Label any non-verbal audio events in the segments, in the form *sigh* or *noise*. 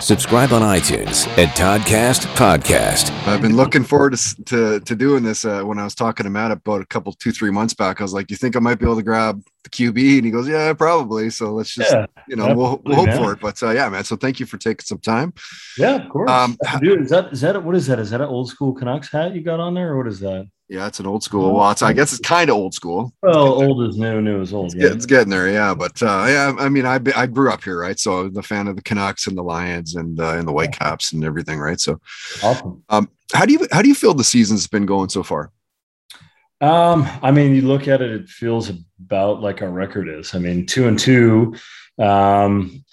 Subscribe on iTunes at Toddcast Podcast. I've been looking forward to to, to doing this. Uh, when I was talking to Matt about a couple two three months back, I was like, "Do you think I might be able to grab the QB?" And he goes, "Yeah, probably." So let's just Yeah, you know we'll, we'll hope man. for it. But uh, yeah, man. So thank you for taking some time. Yeah, of course. Um, Dude, is that is that what is that? Is that an old school Canucks hat you got on there, or what is that? Yeah, it's an old school. Well, it's, I guess it's kind of old school. Well, old is new, new is old. It's, Yeah. get- it's getting there, yeah. But uh, yeah, I mean, I I grew up here, right? So I'm the fan of the Canucks and the Lions and uh, and the Whitecaps and everything, right? So Awesome. how do you how do you feel the season's been going so far? Um, I mean, you look at it, it feels about like our record is. I mean, two and two. Um,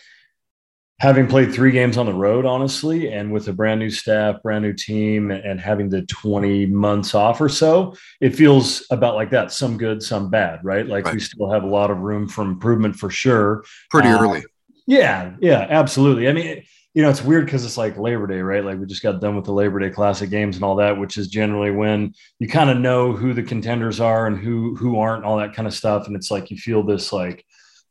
having played three games on the road, honestly, and with a brand new staff, brand new team, and having the 20 months off or so, it feels about like that. Some good, some bad, right? Like we still have a lot of room for improvement for sure. Pretty Uh, early. Yeah, yeah, absolutely. I mean, you know, it's weird because it's like Labor Day, right? Like we just got done with the Labor Day Classic games and all that, which is generally when you kind of know who the contenders are and who who aren't, all that kind of stuff. And it's like you feel this like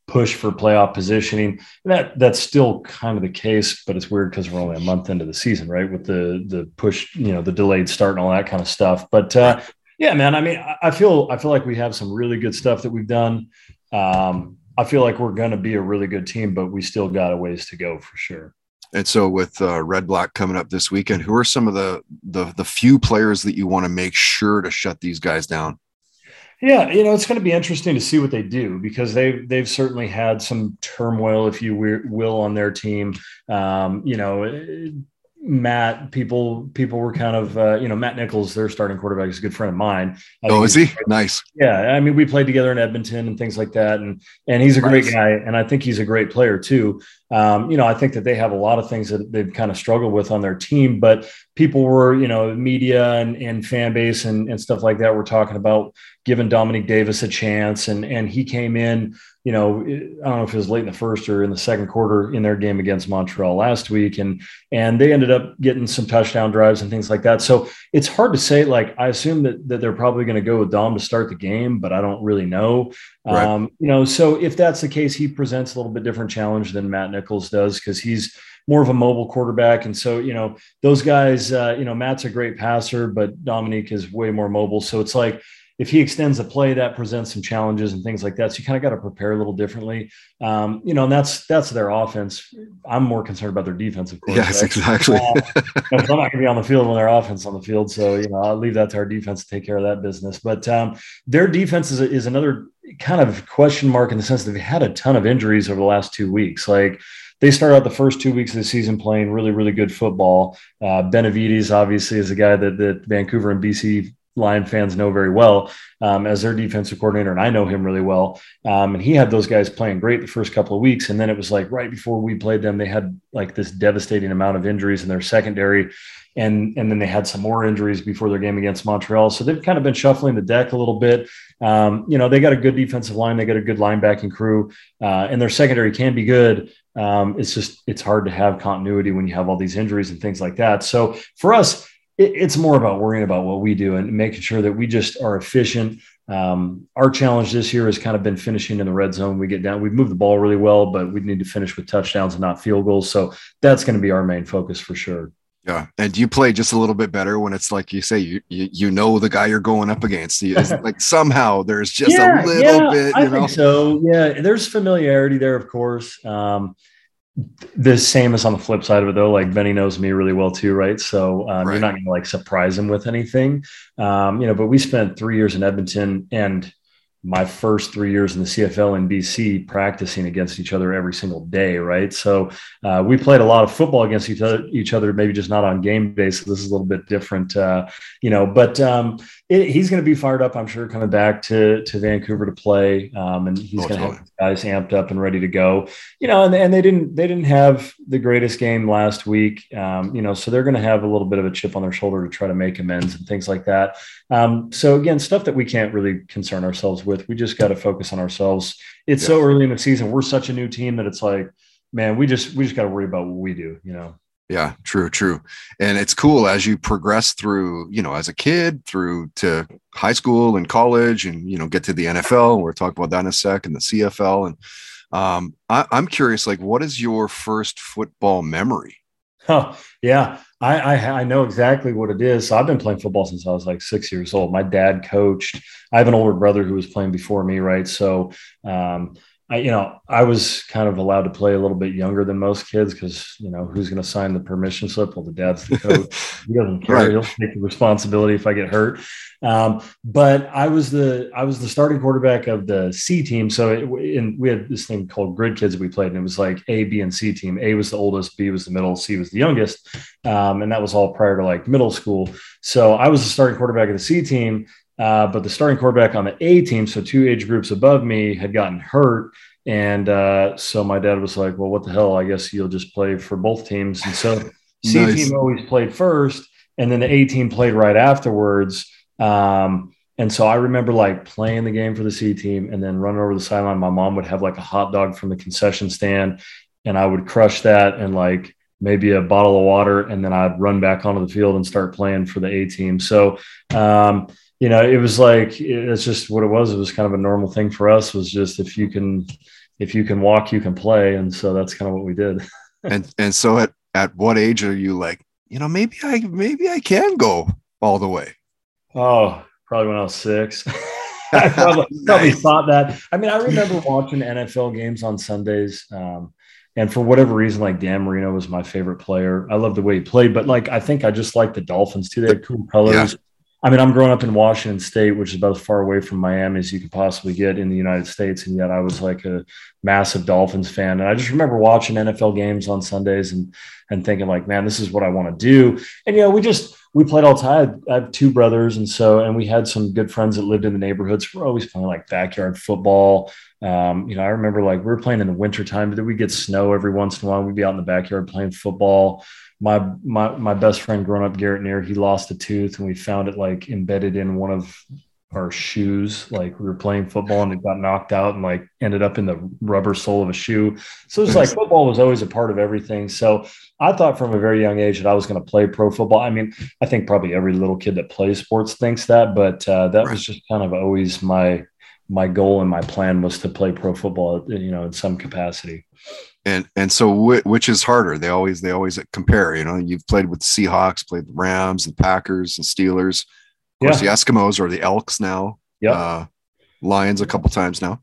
push for playoff positioning. And that that's still kind of the case, but it's weird because we're only a month into the season, right? With the the push, you know, the delayed start and all that kind of stuff. But uh, yeah, man, I mean, I- feel I feel like we have some really good stuff that we've done. Um, I feel like we're going to be a really good team, but we still got a ways to go for sure. And so with uh, Red Black coming up this weekend, who are some of the the the few players that you want to make sure to shut these guys down? Yeah, you know, it's going to be interesting to see what they do because they've they've certainly had some turmoil, if you will, on their team. Um, you know, Matt, people people were kind of uh, you know Matt Nichols, their starting quarterback, is a good friend of mine. I Oh, is he nice? Yeah, I mean, we played together in Edmonton and things like that, and and he's a great Nice. guy, and I think he's a great player too. Um, you know, I think that they have a lot of things that they've kind of struggled with on their team, but people were, you know, media and, and fan base and, and stuff like that were talking about giving Dominique Davis a chance, and and he came in. You know, I don't know if it was late in the first or in the second quarter in their game against Montreal last week, and and they ended up getting some touchdown drives and things like that. So it's hard to say. Like, I assume that, that they're probably going to go with Dom to start the game, but I don't really know. Right. Um, you know, so if that's the case, he presents a little bit different challenge than Matt Nichols does because he's more of a mobile quarterback. And so, you know, those guys, uh, you know, Matt's a great passer, but Dominique is way more mobile. So it's like, if he extends the play, that presents some challenges and things like that. So you kind of got to prepare a little differently, um, you know. And that's that's their offense. I'm more concerned about their defense, of course. Yes, right? exactly. Uh, I'm not going to be on the field when their offense on the field. So, you know, I'll leave that to our defense to take care of that business. But um, their defense is, is another kind of question mark in the sense that they've had a ton of injuries over the last two weeks. Like they started out the first two weeks of the season playing really, really good football. Uh, Benevides obviously is a guy that, that Vancouver and BC Lion fans know very well um, as their defensive coordinator, and I know him really well. Um, and he had those guys playing great the first couple of weeks, and then it was like right before we played them, they had like this devastating amount of injuries in their secondary, and and then they had some more injuries before their game against Montreal. So they've kind of been shuffling the deck a little bit. Um, you know, they got a good defensive line, they got a good linebacking crew, uh, and their secondary can be good. Um, it's just it's hard to have continuity when you have all these injuries and things like that. So for us, it, it's more about worrying about what we do and making sure that we just are efficient. Um, our challenge this year has kind of been finishing in the red zone. We get down, we've moved the ball really well, but we need to finish with touchdowns and not field goals. So that's going to be our main focus for sure. Yeah, and you play just a little bit better when it's like you say you you, you know the guy you're going up against? It's *laughs* like somehow there's just a little bit, I you know. think so. Yeah, there's familiarity there, of course. Um, the same as on the flip side of it, though. Like Benny knows me really well too, right? So um, Right. you're not going to like surprise him with anything, um, you know. But we spent three years in Edmonton, and my first three years in the CFL in BC practicing against each other every single day, right? So uh, we played a lot of football against each other, each other, maybe just not on game day. So this is a little bit different, uh, you know. But um, it, he's going to be fired up, I'm sure, coming back to to Vancouver to play, um, and he's Oh, going to have guys amped up and ready to go. You know, and, and they didn't they didn't have the greatest game last week, um, you know, so they're going to have a little bit of a chip on their shoulder to try to make amends and things like that. Um, so again, stuff that we can't really concern ourselves with. We just got to focus on ourselves. It's so early in the season. We're such a new team that it's like, man, we just we just got to worry about what we do. You know. Yeah, true, true. And it's cool as you progress through, you know, as a kid through to high school and college and, you know, get to the NFL. We're talking about that in a sec and the CFL. And um, I, I'm curious, like, what is your first football memory? Oh yeah, I, I, I know exactly what it is. So I've been playing football since I was like six years old. My dad coached. I have an older brother who was playing before me, right? So um, I, you know, I was kind of allowed to play a little bit younger than most kids because, you know, who's going to sign the permission slip? Well, the dad's the coach. *laughs* he doesn't care. Right. He'll take the responsibility if I get hurt. Um, but I was the I was the starting quarterback of the C team. So it, in, we had this thing called Grid Kids that we played, and it was like A, B, and C team. A was the oldest, B was the middle, C was the youngest, um, and that was all prior to like middle school. So I was the starting quarterback of the C team, uh, but the starting quarterback on the A team, so two age groups above me, had gotten hurt. And uh, so my dad was like, well, what the hell? I guess you'll just play for both teams. And so *laughs* C nice. team always played first, and then the A team played right afterwards. Um, and so I remember like playing the game for the C team and then running over the sideline. My mom would have like a hot dog from the concession stand, and I would crush that and like maybe a bottle of water, and then I'd run back onto the field and start playing for the A team. So, um, you know, it was like it's just what it was. It was kind of a normal thing for us. Was just if you can, if you can walk, you can play, and so that's kind of what we did. *laughs* and and so at at what age are you like, you know, maybe I maybe I can go all the way? Oh, probably when I was six. *laughs* I *laughs* probably, nice. probably thought that. I mean, I remember watching NFL games on Sundays. Um, and for whatever reason, like Dan Marino was my favorite player. I love the way he played, but like I think I just like the Dolphins too. They had cool colors. Yeah. I mean, I'm growing up in Washington State, which is about as far away from Miami as you could possibly get in the United States, and yet I was like a massive Dolphins fan. And I just remember watching NFL games on Sundays and and thinking like, man, this is what I want to do. And you know, we just we played all time. I have two brothers, and so and we had some good friends that lived in the neighborhoods. we're always playing like backyard football. Um, you know, I remember like we were playing in the wintertime, but then we get snow every once in a while. We'd be out in the backyard playing football my my my best friend growing up, Garrett Neer, he lost a tooth, and we found it like embedded in one of our shoes. Like we were playing football, and it got knocked out, and like ended up in the rubber sole of a shoe. So it's like football was always a part of everything. So I thought from a very young age that I was going to play pro football. I mean, I think probably every little kid that plays sports thinks that, but uh, that right. was just kind of always my my goal and my plan was to play pro football, you know, in some capacity and and so which is harder they always they always compare you know you've played with the seahawks played the rams the packers and steelers of course yeah. the eskimos or the elks now. Yeah uh, lions a couple times now.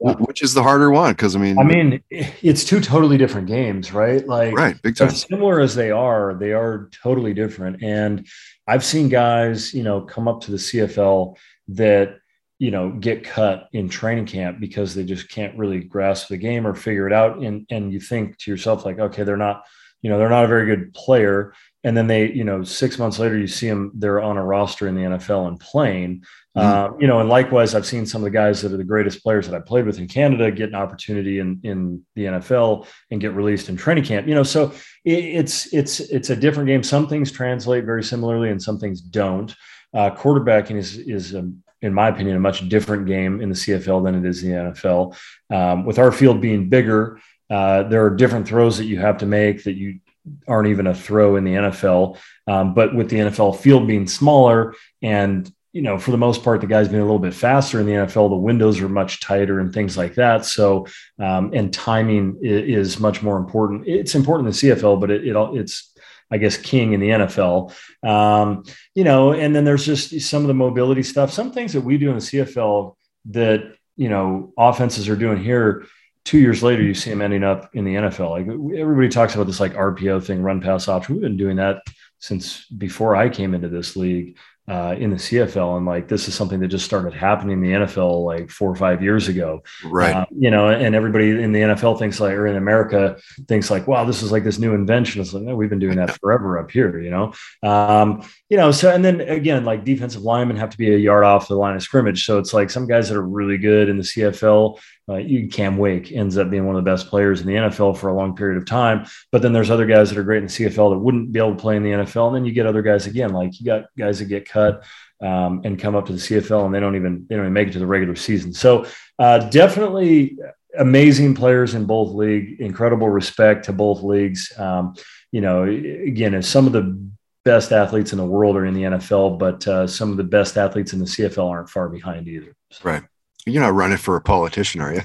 Yeah. which is the harder one? Because i mean i mean it's two totally different games right? Like right big time. as similar as they are they are totally different. And i've seen guys you know come up to the cfl that you know get cut in training camp because they just can't really grasp the game or figure it out. And and you think to yourself like okay they're not you know they're not a very good player and then they you know six months later you see them they're on a roster in the nfl and playing mm-hmm. uh, you know and likewise i've seen some of the guys that are the greatest players that i played with in canada get an opportunity in in the nfl and get released in training camp you know so it, it's it's it's a different game some things translate very similarly and some things don't uh, quarterbacking is is a in my opinion, a much different game in the CFL than it is in the NFL. Um, with our field being bigger, uh, there are different throws that you have to make that you aren't even a throw in the NFL. Um, but with the NFL field being smaller and you know, for the most part, the guys being a little bit faster in the NFL, the windows are much tighter and things like that. So, um, and timing is, is, much more important. It's important in the CFL, but it, it it's I guess, king in the NFL. Um, you know, and then there's just some of the mobility stuff, some things that we do in the CFL that, you know, offenses are doing here. Two years later, you see them ending up in the NFL. Like everybody talks about this like RPO thing, run pass option. We've been doing that since before I came into this league uh, in the CFL, and like this is something that just started happening in the NFL like four or five years ago, right? Uh, you know, and everybody in the NFL thinks like, or in America thinks like, wow, this is like this new invention. It's like, no, we've been doing that forever up here, you know, um, you know. So and then again, like defensive linemen have to be a yard off the line of scrimmage, so it's like some guys that are really good in the CFL uh, Cam Wake ends up being one of the best players in the NFL for a long period of time. But then there's other guys that are great in the CFL that wouldn't be able to play in the NFL. And then you get other guys again, like you got guys that get cut um, and come up to the CFL and they don't even they don't even make it to the regular season. So uh, definitely amazing players in both league. Incredible respect to both leagues. Um, you know, again, if some of the best athletes in the world are in the NFL, but uh, some of the best athletes in the CFL aren't far behind either. So. Right. You're not running for a politician, are you?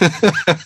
I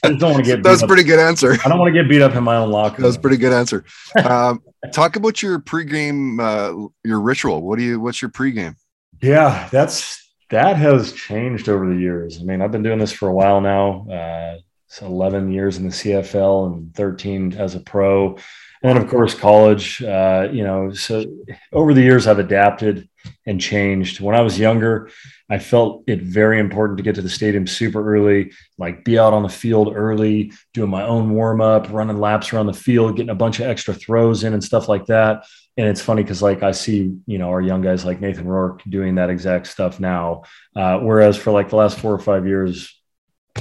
just don't want to get. *laughs* That's a pretty good answer. I don't want to get beat up in my own locker. That's a pretty good answer. *laughs* Um, talk about your pregame, uh, your ritual. What do you? What's your pregame? Yeah, that's that has changed over the years. I mean, I've been doing this for a while now. Uh, it's 11 years in the CFL and 13 as a pro, and of course college. Uh, you know, so over the years I've adapted and changed. When I was younger, I felt it very important to get to the stadium super early, like be out on the field early, doing my own warm up, running laps around the field, getting a bunch of extra throws in and stuff like that. And it's funny because like I see, you know, our young guys like Nathan Rourke doing that exact stuff now. Uh, whereas for like the last four or five years,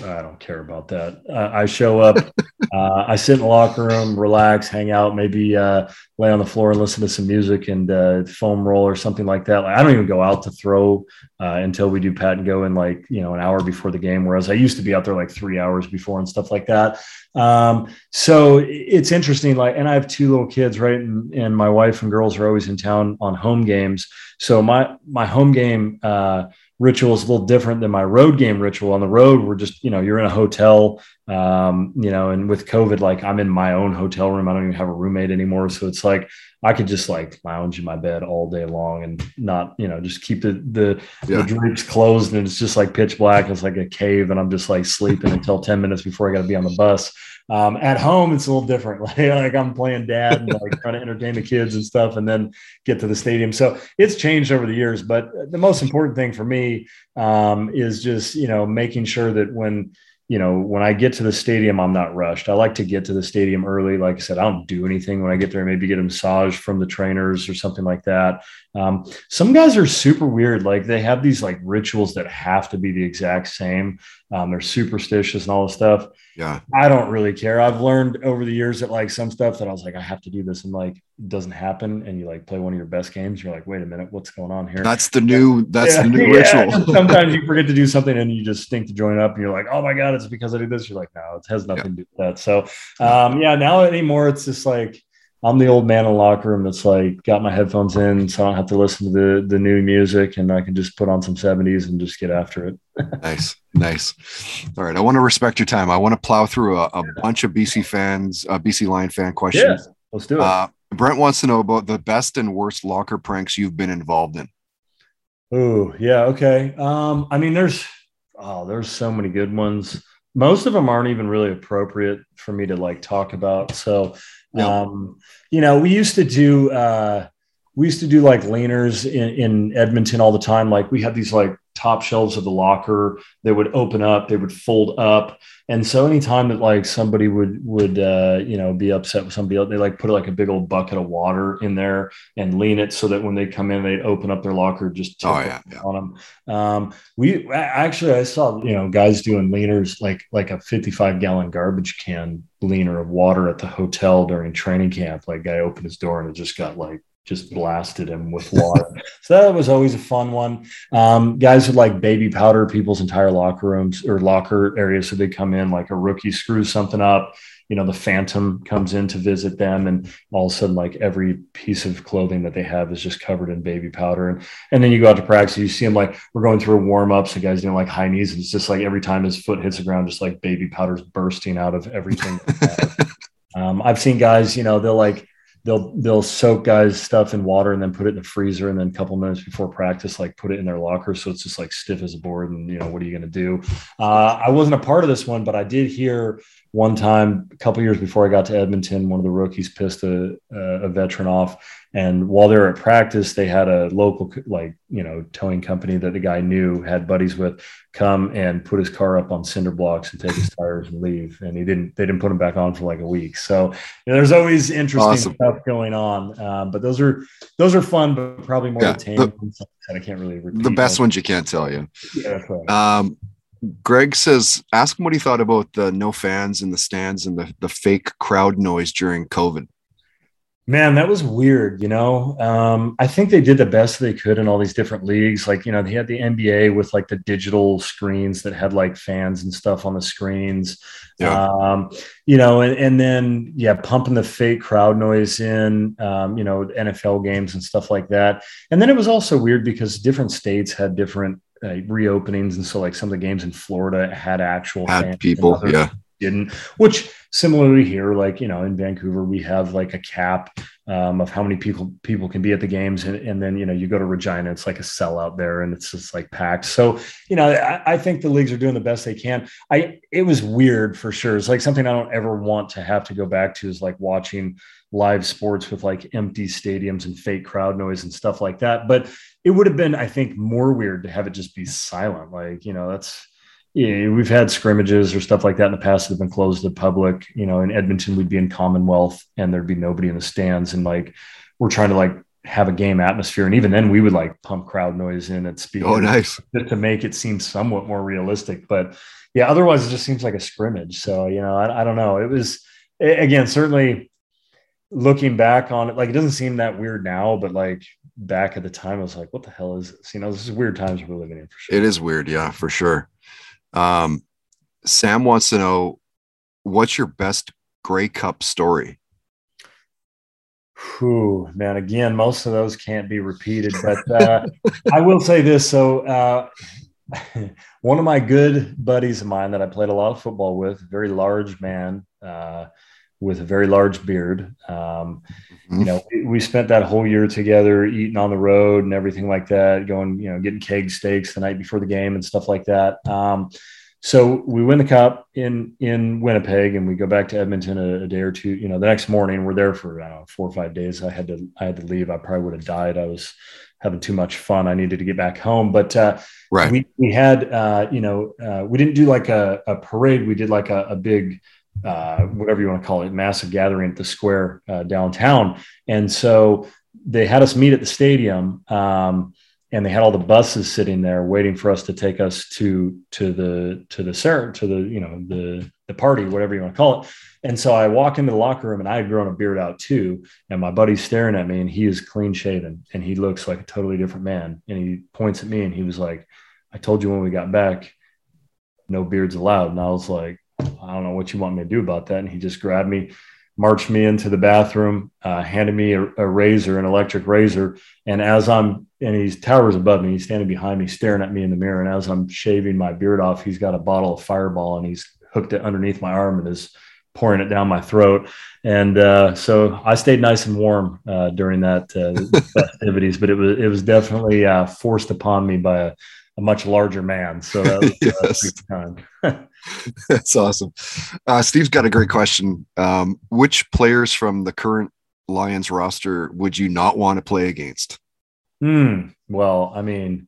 I don't care about that. Uh, I show up, *laughs* uh, I sit in the locker room, relax, hang out, maybe uh, lay on the floor and listen to some music and uh, foam roll or something like that. Like, I don't even go out to throw uh, until we do pat and go in like you know an hour before the game. Whereas I used to be out there like three hours before and stuff like that. Um, so it's interesting. Like, and I have two little kids, right? And, and my wife and girls are always in town on home games. So my my home game uh, ritual is a little different than my road game ritual. On the road, we're just, you know, you're in a hotel, um, you know, and with COVID, like I'm in my own hotel room. I don't even have a roommate anymore. So it's like I could just like lounge in my bed all day long and not, you know, just keep the the, yeah. the drapes closed and it's just like pitch black. It's like a cave, and I'm just like sleeping until 10 minutes before I got to be on the bus. Um, at home, it's a little different. *laughs* Like, I'm playing dad and like trying to entertain the kids and stuff, and then get to the stadium. So it's changed over the years. But the most important thing for me um, is just you know making sure that when you know, when I get to the stadium, I'm not rushed. I like to get to the stadium early. Like I said, I don't do anything when I get there. Maybe get a massage from the trainers or something like that. Um, some guys are super weird. Like they have these like rituals that have to be the exact same. Um, they're superstitious and all this stuff. Yeah. I don't really care. I've learned over the years that like some stuff that I was like, I have to do this and like it doesn't happen. And you like play one of your best games. You're like, wait a minute, what's going on here? That's the new, that's yeah, the new *laughs* yeah. ritual. *laughs* Sometimes you forget to do something and you just stink to join up and you're like, oh my God, it's because I did this. You're like, no, it has nothing yeah. to do with that. So um, yeah, now anymore, it's just like, I'm the old man in the locker room that's like got my headphones in, so I don't have to listen to the the new music, and I can just put on some 70s and just get after it. *laughs* nice, nice. All right, I want to respect your time. I want to plow through a, a bunch of BC fans, uh, BC Lion fan questions. Yeah, let's do it. Uh, Brent wants to know about the best and worst locker pranks you've been involved in. Oh yeah, okay. Um, I mean, there's oh, there's so many good ones. Most of them aren't even really appropriate for me to like talk about. So um, you know, we used to do uh, we used to do like leaners in, in Edmonton all the time. Like we had these like top shelves of the locker they would open up they would fold up. And so anytime that like somebody would would uh, you know be upset with somebody else they like put like a big old bucket of water in there and lean it so that when they come in they'd open up their locker just oh, yeah, yeah. on them um, we actually i saw you know guys doing leaners like like a 55 gallon garbage can leaner of water at the hotel during training camp. Like guy opened his door and it just got like just blasted him with water. *laughs* so that was always a fun one. Um, guys would like baby powder people's entire locker rooms or locker areas. So they come in like a rookie screws something up. You know, the phantom comes in to visit them, and all of a sudden, like every piece of clothing that they have is just covered in baby powder. And, and then you go out to practice, you see them like we're going through a warm ups, the guys doing like high knees, and it's just like every time his foot hits the ground, just like baby powder's bursting out of everything. *laughs* um, I've seen guys, you know, they'll like they'll they'll soak guys stuff in water and then put it in the freezer and then a couple minutes before practice like put it in their locker so it's just like stiff as a board and you know what are you going to do? Uh, i wasn't a part of this one but i did hear one time a couple years before i got to edmonton one of the rookies pissed a, a veteran off and while they were at practice, they had a local, like, you know, towing company that the guy knew, had buddies with, come and put his car up on cinder blocks and take his tires and leave. And he didn't, they didn't put him back on for like a week. So you know, there's always interesting awesome. stuff going on. Um, but those are, those are fun, but probably more yeah, tame. The, I can't really repeat. The best ones you can't tell you. Yeah, right. Um, Greg says, ask him what he thought about the no fans in the stands and the, the fake crowd noise during COVID. Man, that was weird. You know, um, I think they did the best they could in all these different leagues. Like, you know, they had the NBA with like the digital screens that had like fans and stuff on the screens. Yeah. Um, you know, and, and then, yeah, pumping the fake crowd noise in, um, you know, NFL games and stuff like that. And then it was also weird because different states had different uh, reopenings, and so like some of the games in Florida had actual had people, yeah, didn't. Which similarly here, like you know, in Vancouver, we have like a cap um, of how many people people can be at the games, and, and, then you know you go to Regina, it's like a sellout there, and it's just like packed. So you know, I, I, think the leagues are doing the best they can. I it was weird for sure. It's like something I don't ever want to have to go back to is like watching live sports with like empty stadiums and fake crowd noise and stuff like that. But it would have been, I think, more weird to have it just be silent. Like you know, that's yeah, we've had scrimmages or stuff like that in the past that have been closed to the public. You know, in Edmonton, we'd be in Commonwealth and there'd be nobody in the stands. And like, we're trying to like have a game atmosphere. And even then, we would like pump crowd noise in at speed. Oh, nice. Just to make it seem somewhat more realistic. But yeah, otherwise, it just seems like a scrimmage. So, you know, I, I don't know. It was, again, certainly looking back on it, like, it doesn't seem that weird now, but like back at the time, I was like, what the hell is this? You know, this is weird times we're living in for sure. It is weird. Yeah, for sure. Um, Sam wants to know what's your best Grey Cup story? Whew, man, again, most of those can't be repeated, but uh, I will say this. So, uh, *laughs* one of my good buddies of mine that I played a lot of football with, very large man uh, with a very large beard. Um, mm-hmm. You know, we, we, spent that whole year together, eating on the road and everything like that, going, you know, getting keg steaks the night before the game and stuff like that. Um, so we win the cup in in Winnipeg, and we go back to Edmonton a, a, day or two. You know, the next morning we're there for I don't know four or five days. I had to I had to leave. I probably would have died. I was having too much fun. I needed to get back home. But uh, right, we we had uh, you know uh, we didn't do like a, a parade. We did like a, a big uh, whatever you want to call it, massive gathering at the square uh, downtown. And so they had us meet at the stadium. Um, and they had all the buses sitting there waiting for us to take us to to the to the ser- to the you know the the party whatever you want to call it and so i walk into the locker room and i had grown a beard out too and my buddy's staring at me and he is clean shaven and he looks like a totally different man and he points at me and he was like i told you when we got back no beards allowed and i was like i don't know what you want me to do about that and he just grabbed me marched me into the bathroom, uh, handed me a, a, razor, an electric razor. And as I'm, and he's towers above me, he's standing behind me, staring at me in the mirror. And as I'm shaving my beard off, he's got a bottle of fireball and he's hooked it underneath my arm and is pouring it down my throat. And uh, so I stayed nice and warm uh, during that uh, *laughs* festivities, but it was, it was definitely uh, forced upon me by a, a much larger man. So that was, *laughs* yes. *laughs* *laughs* That's awesome. Uh, Steve's got a great question. Um, which players from the current Lions roster would you not want to play against? Hmm. Well, I mean,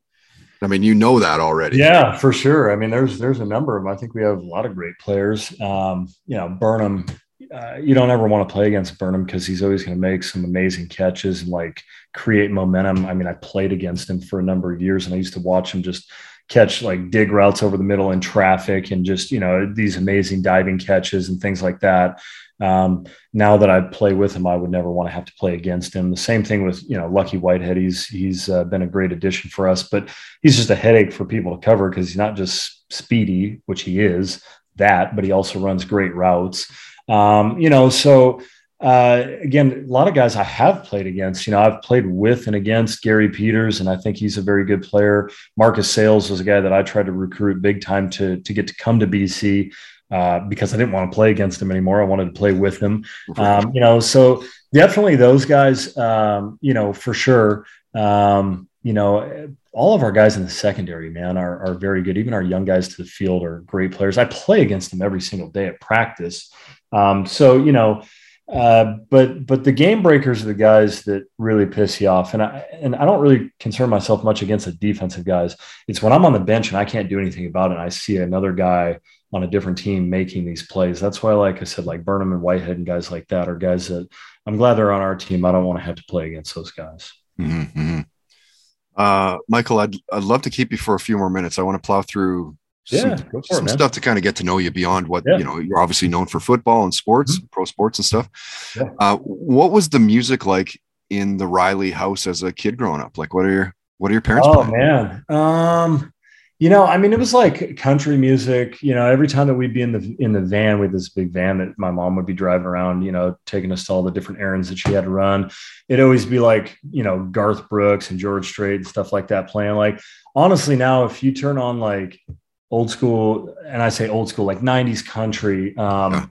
I mean, you know that already. Yeah, for sure. I mean, there's there's a number of them. I think we have a lot of great players. Um, you know, Burnham. Uh, you don't ever want to play against Burnham because he's always going to make some amazing catches and like create momentum. I mean, I played against him for a number of years, and I used to watch him just catch like dig routes over the middle in traffic and just you know these amazing diving catches and things like that um, now that I play with him, I would never want to have to play against him. The same thing with you know Lucky Whitehead. He's he's uh, been a great addition for us, but he's just a headache for people to cover because he's not just speedy, which he is that, but he also runs great routes. Um, you know, so uh, again, a lot of guys I have played against. You know, I've played with and against Garry Peters, and I think he's a very good player. Marcus Sayles was a guy that I tried to recruit big time to to get to come to BC uh, because I didn't want to play against him anymore. I wanted to play with him. Um, you know, so definitely those guys. Um, you know, for sure. Um, you know, all of our guys in the secondary, man, are, are very good. Even our young guys to the field are great players. I play against them every single day at practice. Um, so you know uh, but but the game breakers are the guys that really piss you off, and I and I don't really concern myself much against the defensive guys. It's when I'm on the bench and I can't do anything about it. And I see another guy on a different team making these plays. That's why, like I said, like Burnham and Whitehead and guys like that are guys that I'm glad they're on our team. I don't want to have to play against those guys. Mm-hmm. Uh, Michael, I'd I'd love to keep you for a few more minutes. I want to plow through yeah, some, some it, stuff to kind of get to know you beyond what yeah. you know. You're obviously known for football and sports, mm-hmm. pro sports and stuff. Yeah. Uh, what was the music like in the Reilly house as a kid growing up? Like, what are your what are your parents? Oh playing? man, um, You know, I mean, it was like country music. You know, every time that we'd be in the in the van with this big van that my mom would be driving around, you know, taking us to all the different errands that she had to run, it'd always be like, you know, Garth Brooks and George Strait and stuff like that playing. Like, honestly, now if you turn on like old school, and I say old school, like '90s country, um, yeah.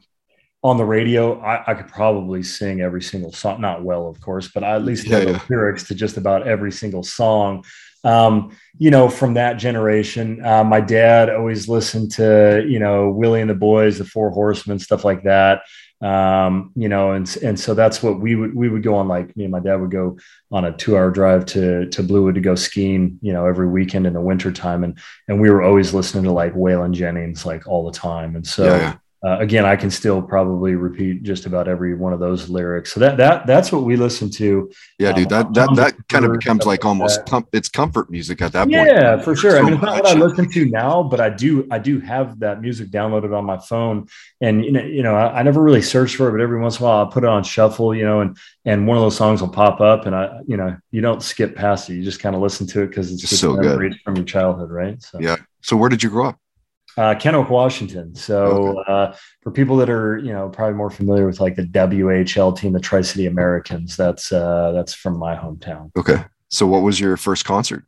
on the radio, I, I, could probably sing every single song. Not well, of course, but I at least know yeah. the lyrics to just about every single song um, you know, from that generation. Uh, my dad always listened to, you know, Willie and the Boys, the Four Horsemen, stuff like that. Um, you know, and and so that's what we would we would go on. Like me and my dad would go on a two hour drive to to Bluewood to go skiing. You know, every weekend in the wintertime, and and we were always listening to like Waylon Jennings like all the time. And so. Yeah, uh, again, I can still probably repeat just about every one of those lyrics. So that that that's what we listen to. Yeah, dude, that um, that that kind of becomes like almost com- it's comfort music at that yeah, point. Yeah, for sure. So I mean, it's not what I listen to now, but I do I do have that music downloaded on my phone, and you know, you know, I, I never really search for it, but every once in a while I put it on shuffle, you know, and and one of those songs will pop up, and I, you know, you don't skip past it. You just kind of listen to it because it's just so good from your childhood, right? So. Yeah. So where did you grow up? Uh, Kennewick, Washington. So okay. uh, for people that are, you know, probably more familiar with like the WHL team, the Tri City Americans, that's uh, that's from my hometown. Okay. So what was your first concert?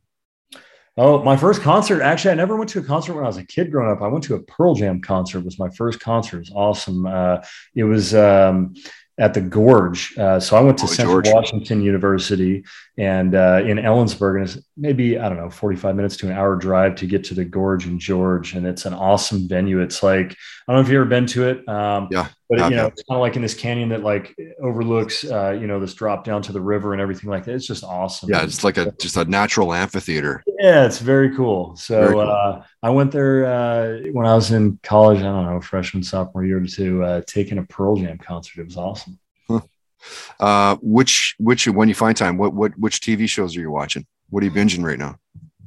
Oh, my first concert. Actually, I never went to a concert when I was a kid growing up. I went to a Pearl Jam concert. It was my first concert. It was awesome. Uh, it was um, at the Gorge. Uh, so I went to oh, Central George. Washington University and uh, in Ellensburg, and it's maybe I don't know, forty-five minutes to an hour drive to get to the Gorge in George, and it's an awesome venue. It's like I don't know if you've ever been to it. Um, yeah, but it, you know, it's kind of like in this canyon that like overlooks, uh, you know, this drop down to the river and everything like that. It's just awesome. Yeah, it's like a just a natural amphitheater. Yeah, it's very cool. So very cool. Uh, I went there uh, when I was in college. I don't know, freshman, sophomore year to uh, taking a Pearl Jam concert. It was awesome. Uh, which which when you find time, what what which TV shows are you watching? What are you binging right now?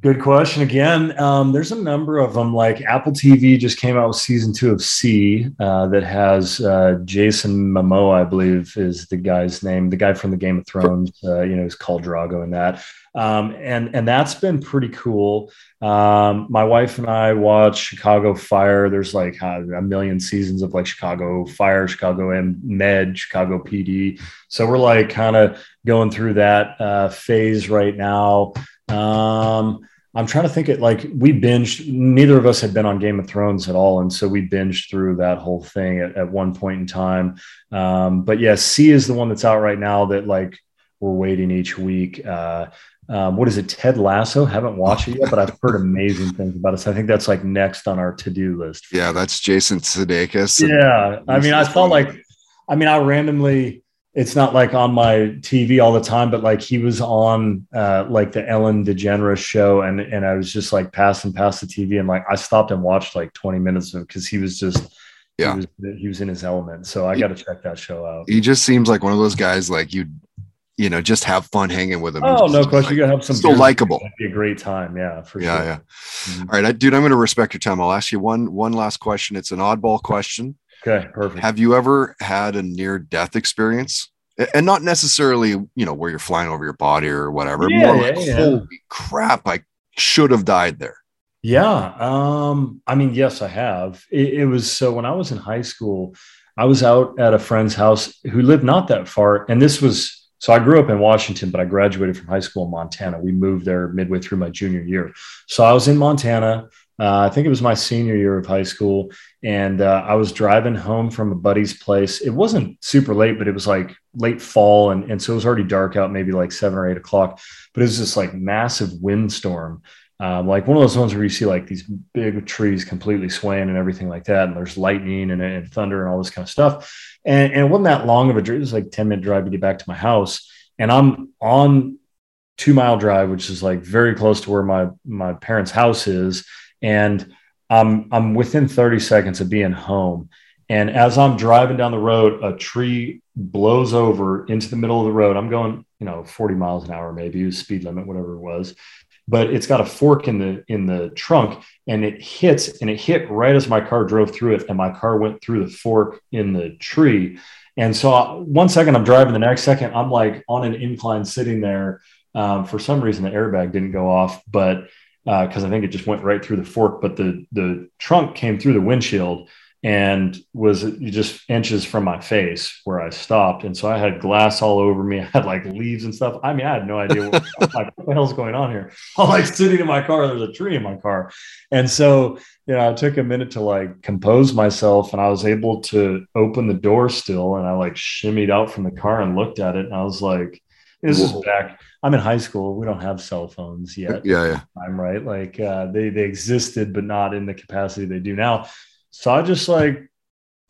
Good question. Again, um, there's a number of them. Like Apple TV just came out with season two of See uh, that has uh, Jason Momoa, I believe, is the guy's name. The guy from the Game of Thrones. Uh, you know, is called Drogo in that. Um, and and that's been pretty cool. Um, my wife and I watch Chicago Fire. There's like uh, a million seasons of like Chicago Fire, Chicago M Med, Chicago PD. So we're like kind of going through that uh, phase right now. Um, I'm trying to think it like we binged, neither of us had been on Game of Thrones at all. And so we binged through that whole thing at, at one point in time. Um, but yeah, See is the one that's out right now that like we're waiting each week. Uh, um, what is it? Ted Lasso. Haven't watched it yet, but I've heard amazing things about it. So I think that's like next on our to-do list. Yeah, that's Jason Sudeikis. Yeah, I mean, I thought like, I mean, I randomly it's not like on my TV all the time, but like he was on uh, like the Ellen DeGeneres show, and and I was just like passing past the TV, and like I stopped and watched like 20 minutes of it because he was just yeah he was, he was, in his element. So I got to check that show out. He just seems like one of those guys like you you know just have fun hanging with him. Oh no question, like, you gotta have some so likable. Be a great time, yeah, for yeah, sure. yeah. Mm-hmm. All right, I, dude, I'm going to respect your time. I'll ask you one one last question. It's an oddball question. Okay, perfect. Have you ever had a near death experience? And not necessarily, you know, where you're flying over your body or whatever. Yeah, More like, yeah. holy crap, I should have died there. Yeah. Um, I mean, yes, I have. It, it, was so when I was in high school, I was out at a friend's house who lived not that far. And this was so I grew up in Washington, but I graduated from high school in Montana. We moved there midway through my junior year. So I was in Montana. Uh, I think it was my senior year of high school, and uh, I was driving home from a buddy's place. It wasn't super late, but it was like late fall, and, and so it was already dark out, maybe like seven or eight o'clock. But it was this like massive windstorm, um, like one of those ones where you see like these big trees completely swaying and everything like that, and there's lightning and, and thunder and all this kind of stuff. And, and it wasn't that long of a drive; it was like ten minute drive to get back to my house, and I'm on two mile drive, which is like very close to where my my parents' house is and I'm I'm within 30 seconds of being home. And as I'm driving down the road, a tree blows over into the middle of the road. I'm going, you know, 40 miles an hour, maybe speed limit, whatever it was. But it's got a fork in the in the trunk, and it hits, and it hit right as my car drove through it, and my car went through the fork in the tree. And so one second I'm driving, the next second I'm like on an incline sitting there. Um, for some reason, the airbag didn't go off, but because uh, I think it just went right through the fork, but the the trunk came through the windshield and was just inches from my face where I stopped. And so I had glass all over me. *laughs* I had like leaves and stuff. I mean, I had no idea what, like, *laughs* what the hell's going on here. *laughs* I'm like sitting in my car. There's a tree in my car. And so, you know, I took a minute to like compose myself and I was able to open the door still. And I like shimmied out from the car and looked at it. And I was like, this Whoa. is back. I'm in high school. We don't have cell phones yet. Yeah. Yeah. I'm right. Like uh, they, they existed, but not in the capacity they do now so I just like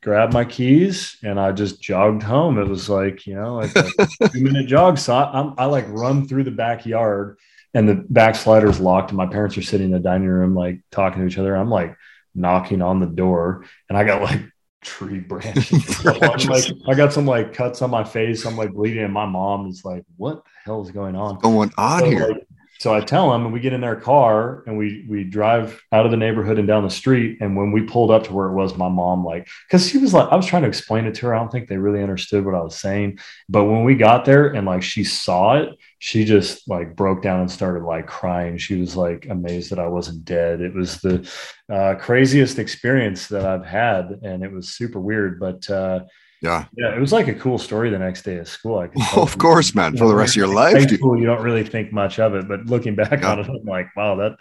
grabbed my keys and I just jogged home. It was like, you know, like a *laughs* two minute jog. So I, I'm, I like run through the backyard and the back slider's locked and my parents are sitting in the dining room, like talking to each other. I'm like knocking on the door and I got like tree branch. *laughs* like, I got some like cuts on my face. I'm like bleeding and my mom is like, what the hell is going on? Going on so, here. Like, so I tell them, and we get in their car and we we drive out of the neighborhood and down the street. And when we pulled up to where it was, my mom like, because she was like, I was trying to explain it to her. I don't think they really understood what I was saying. But when we got there and like she saw it, she just like broke down and started like crying. She was like amazed that I wasn't dead. It was the uh, craziest experience that I've had, and it was super weird. But uh, yeah. Yeah. It was like a cool story the next day of school. I well, *laughs* of course, man, for the rest of your *laughs* life. School, you don't really think much of it, but looking back yeah. on it, I'm like, wow, that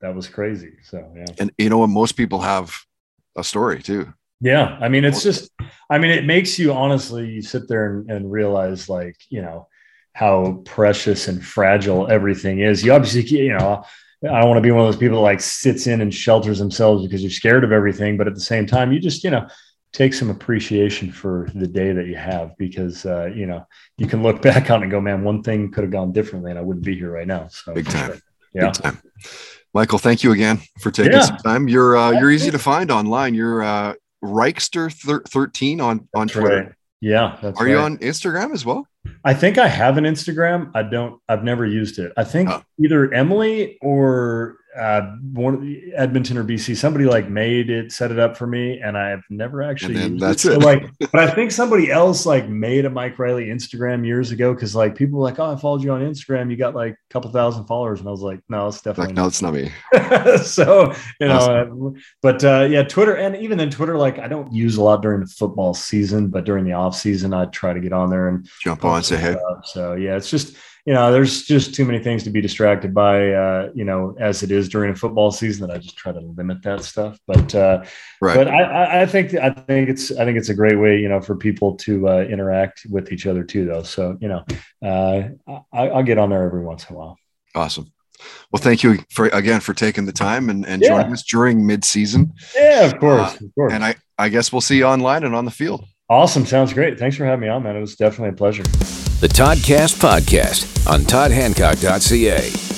that was crazy. So yeah. And you know what? Most people have a story too. Yeah. I mean, it's just, I mean, it makes you honestly, you sit there and, and realize like, you know, how precious and fragile everything is. You obviously, you know, I don't want to be one of those people that like sits in and shelters themselves because you're scared of everything. But at the same time, you just, you know, take some appreciation for the day that you have because uh, you know you can look *laughs* back on it and go, man, one thing could have gone differently, and I wouldn't be here right now. So big time, yeah. Big time. Michael, thank you again for taking yeah. some time. You're uh, you're easy to find online. You're uh, Reichster thirteen on on Twitter. Right. Yeah, are right. you on Instagram as well? I think I have an Instagram. I don't. I've never used it. I think oh. either Emily or uh, one Edmonton or BC, somebody like made it, set it up for me, and I've never actually that's it. it. like, but I think somebody else like made a Mike Reilly Instagram years ago because like people were like, oh, I followed you on Instagram, you got like a couple thousand followers, and I was like, no, it's definitely like, no, it's not me. *laughs* so you know, awesome. uh, but uh, yeah, Twitter, and even then Twitter, like I don't use a lot during the football season, but during the off season, I try to get on there and jump on, say hey. So yeah, it's just you know, there's just too many things to be distracted by, uh, you know, as it is during a football season that I just try to limit that stuff. But, uh, right. but I, I think, I think it's, I think it's a great way, you know, for people to uh, interact with each other too, though. So, you know, uh, I, I'll get on there every once in a while. Awesome. Well, thank you for again for taking the time and, and yeah. joining us during mid-season. Yeah, of course, uh, of course. And I, I guess we'll see you online and on the field. Awesome. Sounds great. Thanks for having me on, man. It was definitely a pleasure. The Toddcast Podcast on toddhancock.ca.